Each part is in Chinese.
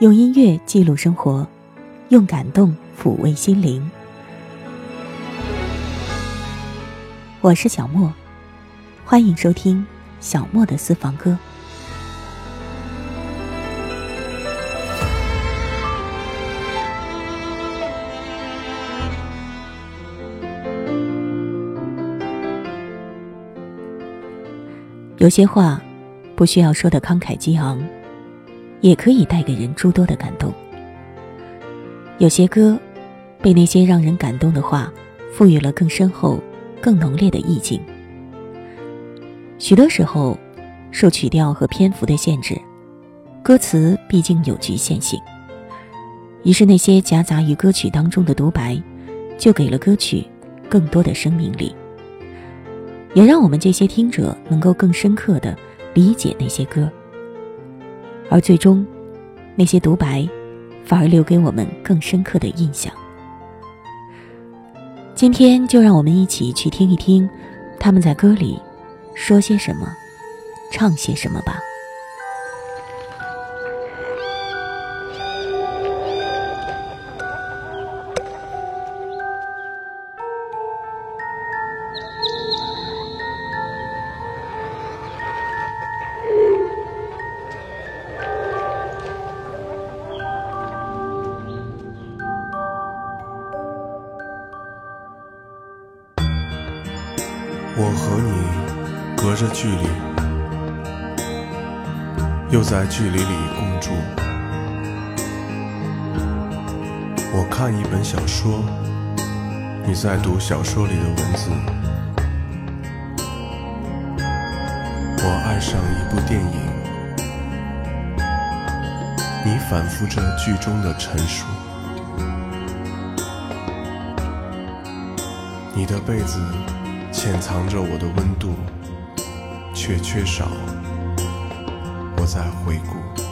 用音乐记录生活，用感动抚慰心灵。我是小莫，欢迎收听小莫的私房歌。有些话，不需要说的慷慨激昂，也可以带给人诸多的感动。有些歌，被那些让人感动的话，赋予了更深厚、更浓烈的意境。许多时候，受曲调和篇幅的限制，歌词毕竟有局限性。于是，那些夹杂于歌曲当中的独白，就给了歌曲更多的生命力。也让我们这些听者能够更深刻的理解那些歌，而最终，那些独白反而留给我们更深刻的印象。今天就让我们一起去听一听，他们在歌里说些什么，唱些什么吧。我和你隔着距离，又在距离里共住。我看一本小说，你在读小说里的文字。我爱上一部电影，你反复着剧中的陈述。你的被子。潜藏着我的温度，却缺少我在回顾。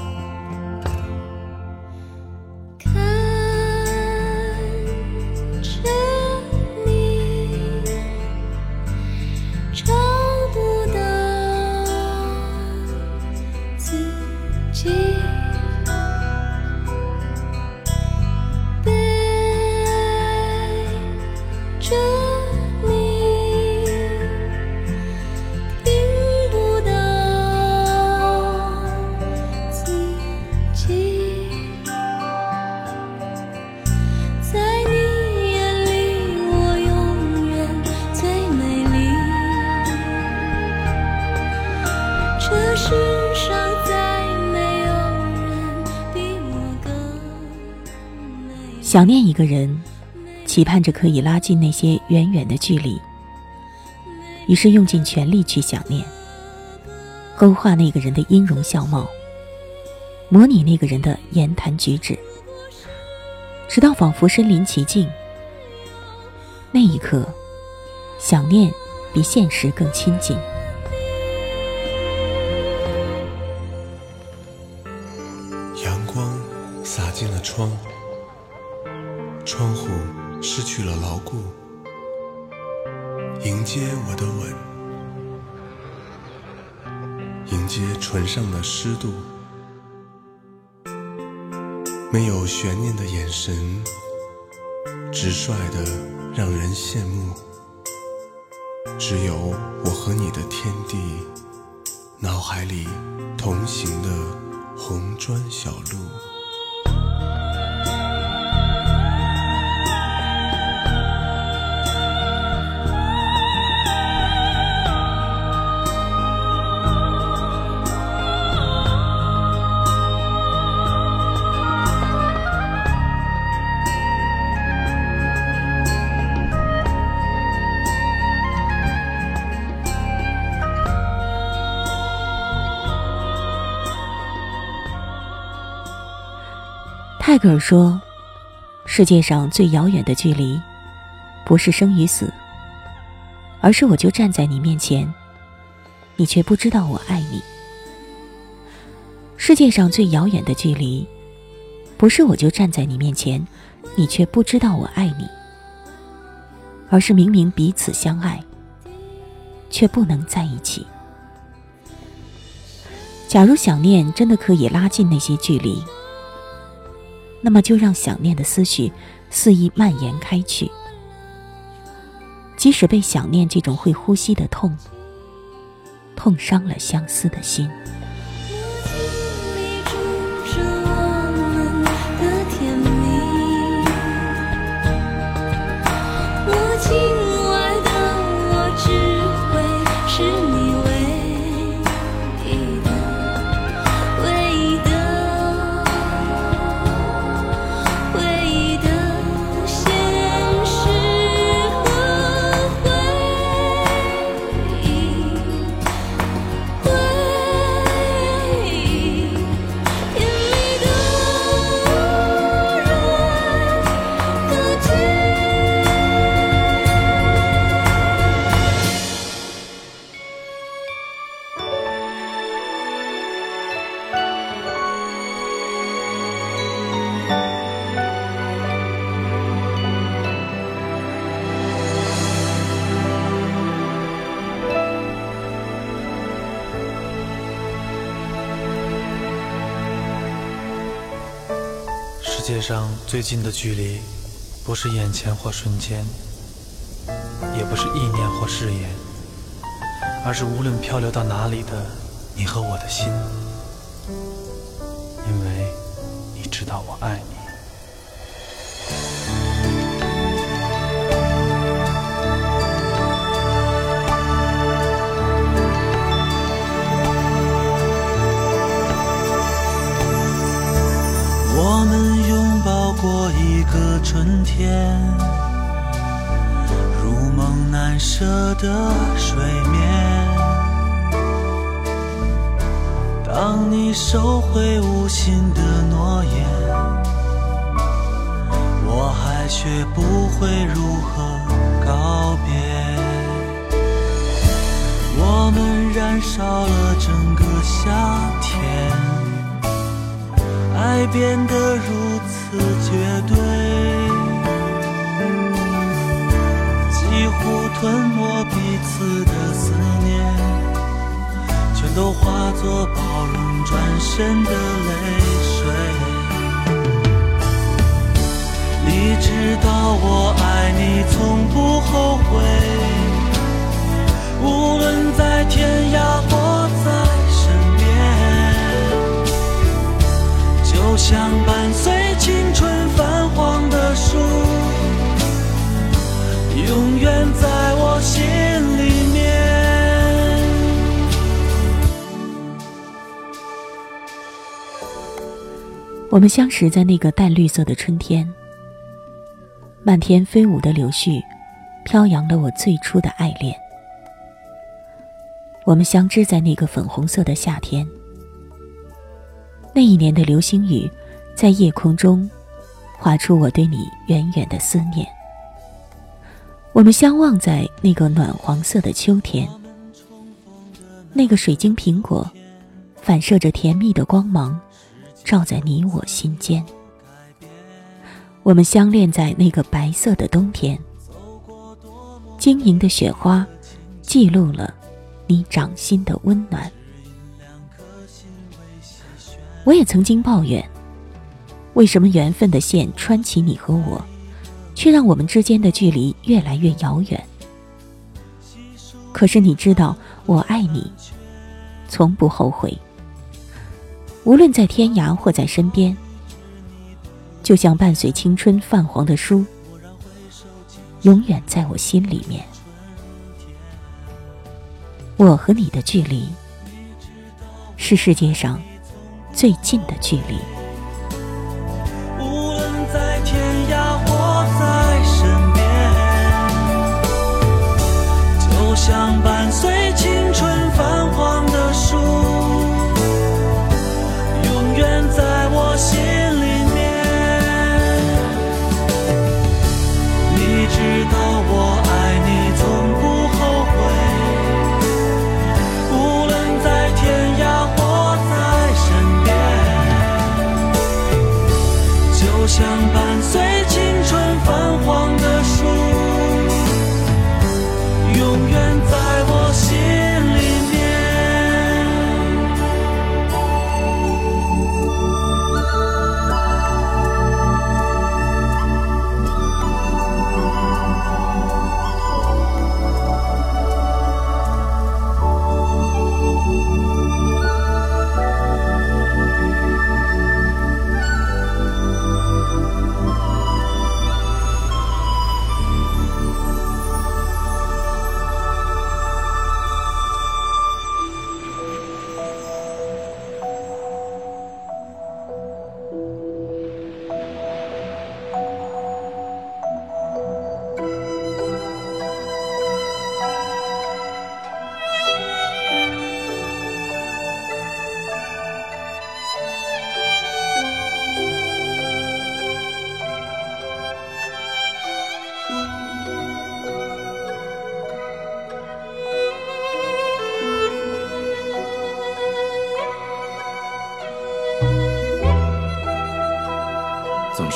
想念一个人，期盼着可以拉近那些远远的距离，于是用尽全力去想念，勾画那个人的音容笑貌，模拟那个人的言谈举止，直到仿佛身临其境。那一刻，想念比现实更亲近。阳光洒进了窗。窗户失去了牢固，迎接我的吻，迎接唇上的湿度，没有悬念的眼神，直率的让人羡慕。只有我和你的天地，脑海里同行的红砖小路。戈尔说：“世界上最遥远的距离，不是生与死，而是我就站在你面前，你却不知道我爱你。世界上最遥远的距离，不是我就站在你面前，你却不知道我爱你，而是明明彼此相爱，却不能在一起。假如想念真的可以拉近那些距离。”那么就让想念的思绪肆意蔓延开去。即使被想念这种会呼吸的痛，痛伤了相思的心。界上最近的距离，不是眼前或瞬间，也不是意念或誓言，而是无论漂流到哪里的你和我的心，的睡眠。当你收回无心的诺言，我还学不会如何告别。我们燃烧了整个夏天。爱变得如吞没彼此的思念，全都化作包容转身的泪水。你知道我爱你，从不后悔，无论在天涯或我们相识在那个淡绿色的春天，漫天飞舞的柳絮，飘扬了我最初的爱恋。我们相知在那个粉红色的夏天。那一年的流星雨，在夜空中画出我对你远远的思念。我们相望在那个暖黄色的秋天，那个水晶苹果反射着甜蜜的光芒，照在你我心间。我们相恋在那个白色的冬天，晶莹的雪花记录了你掌心的温暖。我也曾经抱怨，为什么缘分的线穿起你和我，却让我们之间的距离越来越遥远？可是你知道，我爱你，从不后悔。无论在天涯或在身边，就像伴随青春泛黄的书，永远在我心里面。我和你的距离，是世界上。最近的距离。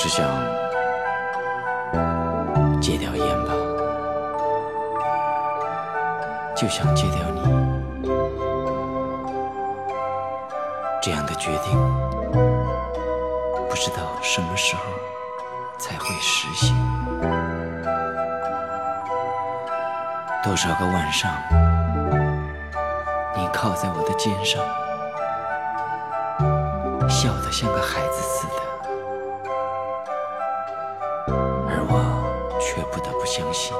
是想戒掉烟吧，就想戒掉你。这样的决定，不知道什么时候才会实现。多少个晚上，你靠在我的肩上，笑得像个孩子似的。却不得不相信，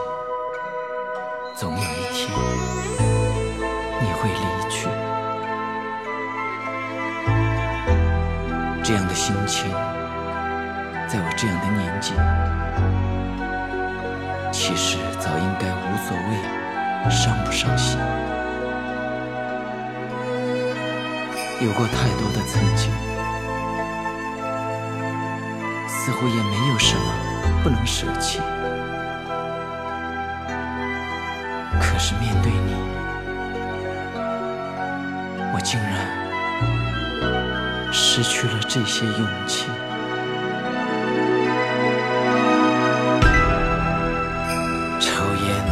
总有一天你会离去。这样的心情，在我这样的年纪，其实早应该无所谓，伤不伤心。有过太多的曾经，似乎也没有什么。不能舍弃，面对你，我竟然失去了这些勇气。抽烟，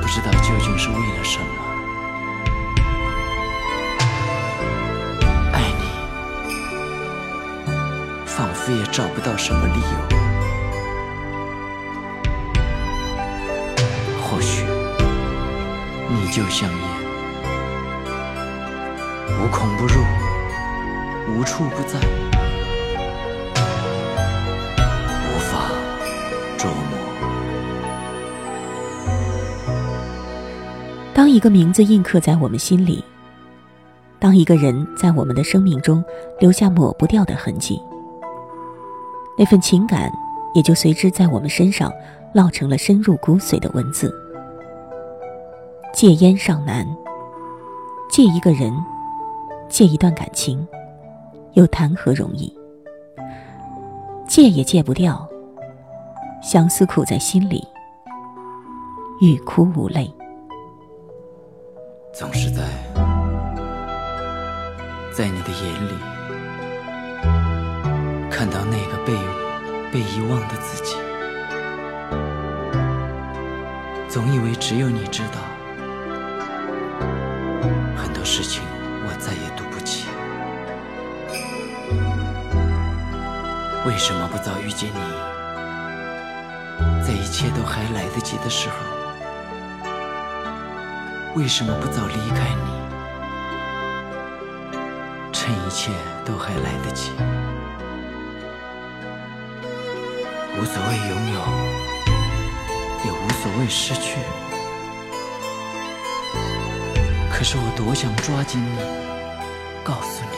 不知道究竟是为了什么。爱你，仿佛也找不到什么理由。就像烟，无孔不入，无处不在，无法捉摸。当一个名字印刻在我们心里，当一个人在我们的生命中留下抹不掉的痕迹。那份情感也就随之在我们身上烙成了深入骨髓的文字。戒烟尚难，戒一个人，戒一段感情，又谈何容易？戒也戒不掉，相思苦在心里，欲哭无泪。总是在，在你的眼里。看到那个被被遗忘的自己，总以为只有你知道，很多事情我再也读不起。为什么不早遇见你，在一切都还来得及的时候？为什么不早离开你，趁一切都还来得及？无所谓拥有，也无所谓失去。可是我多想抓紧你，告诉你，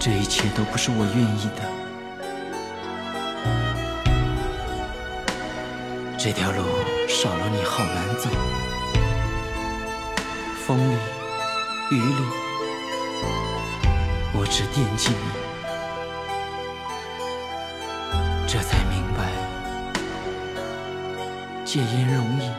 这一切都不是我愿意的。这条路少了你好难走，风里雨里，我只惦记你。这才明白，戒烟容易，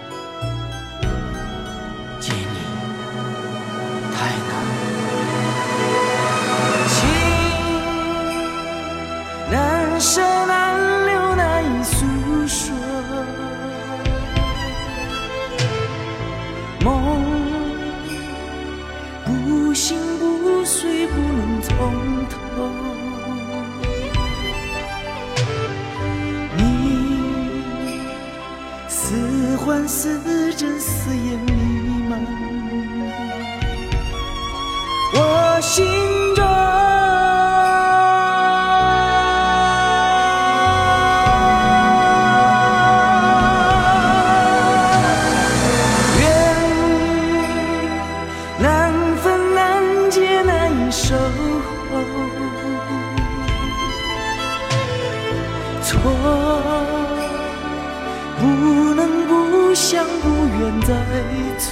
守候，错。不能不想，不愿再错。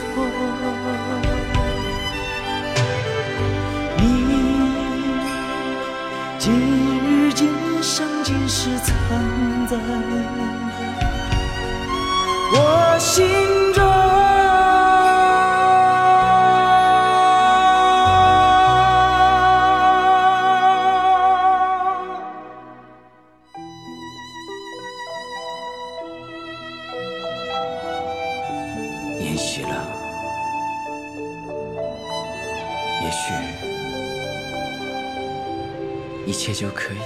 你今日今生今世藏在我心。中一切就可以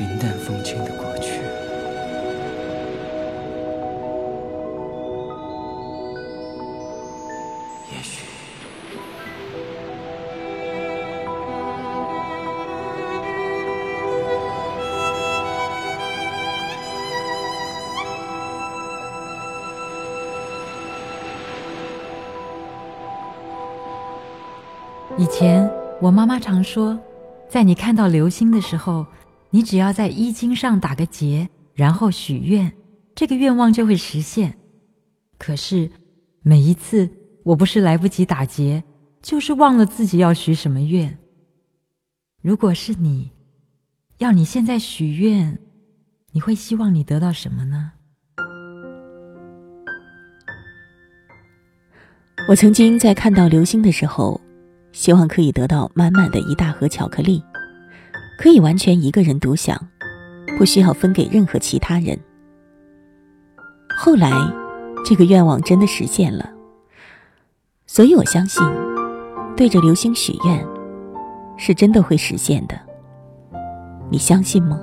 云淡风轻的过去。也许。以前我妈妈常说，在你看到流星的时候，你只要在衣襟上打个结，然后许愿，这个愿望就会实现。可是每一次，我不是来不及打结，就是忘了自己要许什么愿。如果是你，要你现在许愿，你会希望你得到什么呢？我曾经在看到流星的时候。希望可以得到满满的一大盒巧克力，可以完全一个人独享，不需要分给任何其他人。后来，这个愿望真的实现了，所以我相信，对着流星许愿，是真的会实现的。你相信吗？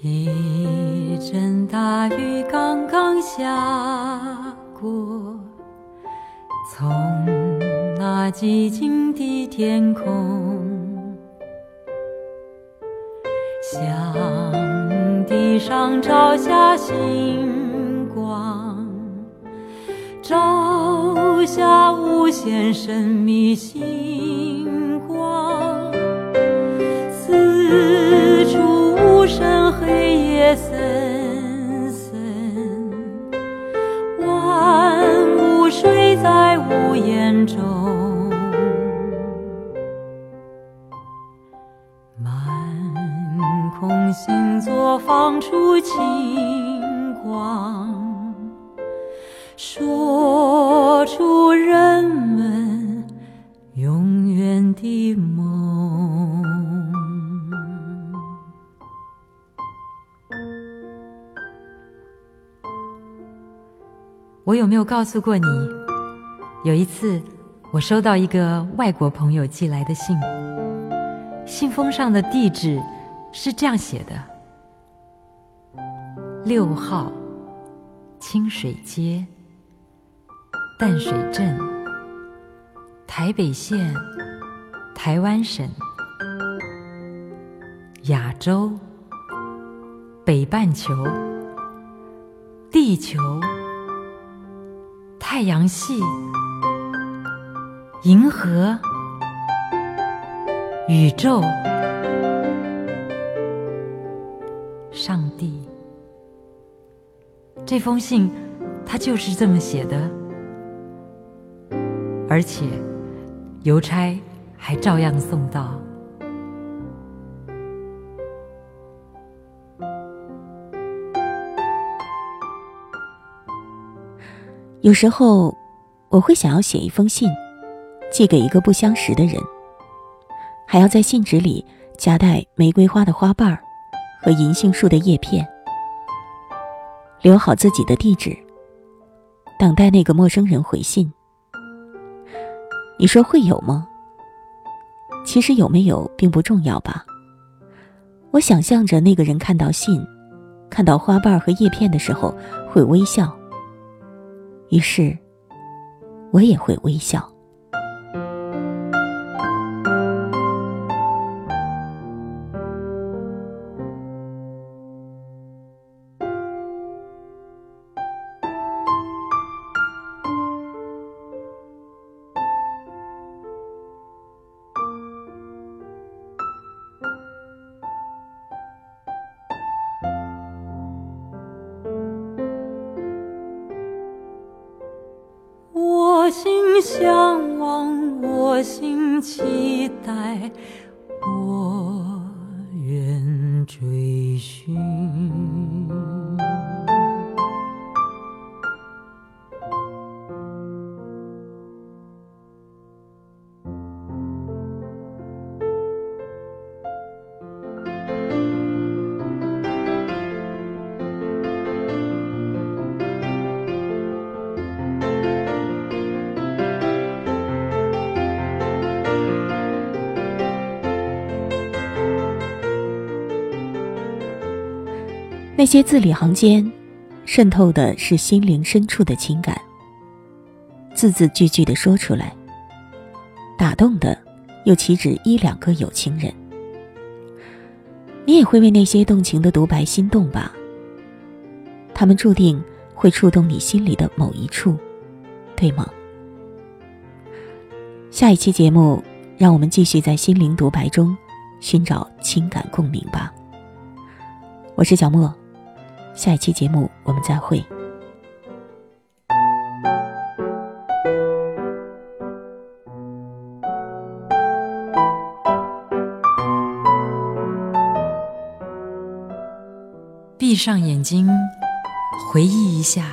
一阵大雨刚刚下过。从那寂静的天空，向地上照下星光，照下无限神秘星光，四处无声，黑夜色眼。中，满空星座放出清光，说出人们永远的梦。我有没有告诉过你？有一次，我收到一个外国朋友寄来的信，信封上的地址是这样写的：六号清水街淡水镇台北县台湾省亚洲北半球地球太阳系。银河、宇宙、上帝，这封信他就是这么写的，而且邮差还照样送到。有时候，我会想要写一封信。寄给一个不相识的人，还要在信纸里夹带玫瑰花的花瓣和银杏树的叶片，留好自己的地址，等待那个陌生人回信。你说会有吗？其实有没有并不重要吧。我想象着那个人看到信，看到花瓣和叶片的时候会微笑，于是我也会微笑。那些字里行间，渗透的是心灵深处的情感。字字句句的说出来，打动的，又岂止一两个有情人？你也会为那些动情的独白心动吧？他们注定会触动你心里的某一处，对吗？下一期节目，让我们继续在心灵独白中寻找情感共鸣吧。我是小莫，下一期节目我们再会。闭上眼睛，回忆一下，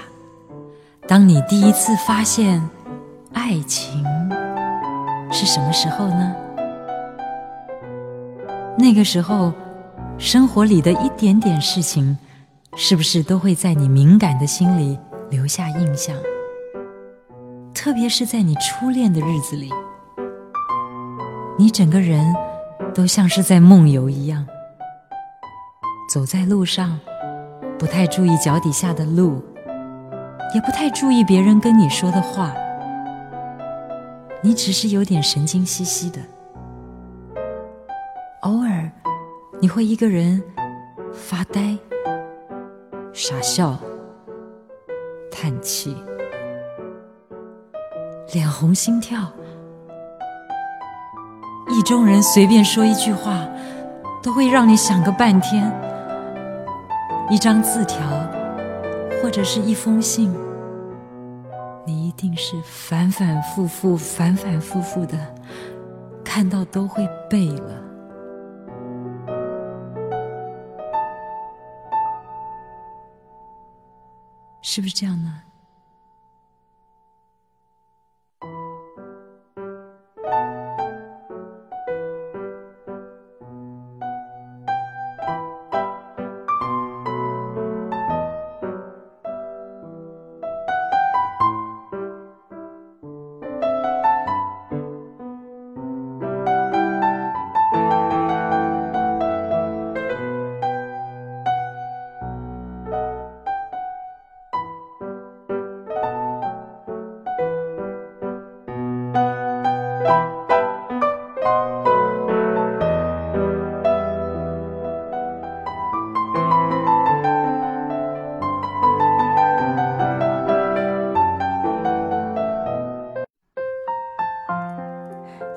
当你第一次发现爱情是什么时候呢？那个时候，生活里的一点点事情，是不是都会在你敏感的心里留下印象？特别是在你初恋的日子里，你整个人都像是在梦游一样，走在路上。不太注意脚底下的路，也不太注意别人跟你说的话，你只是有点神经兮兮的。偶尔，你会一个人发呆、傻笑、叹气、脸红心跳，意中人随便说一句话，都会让你想个半天。一张字条，或者是一封信，你一定是反反复复、反反复复的看到都会背了，是不是这样呢？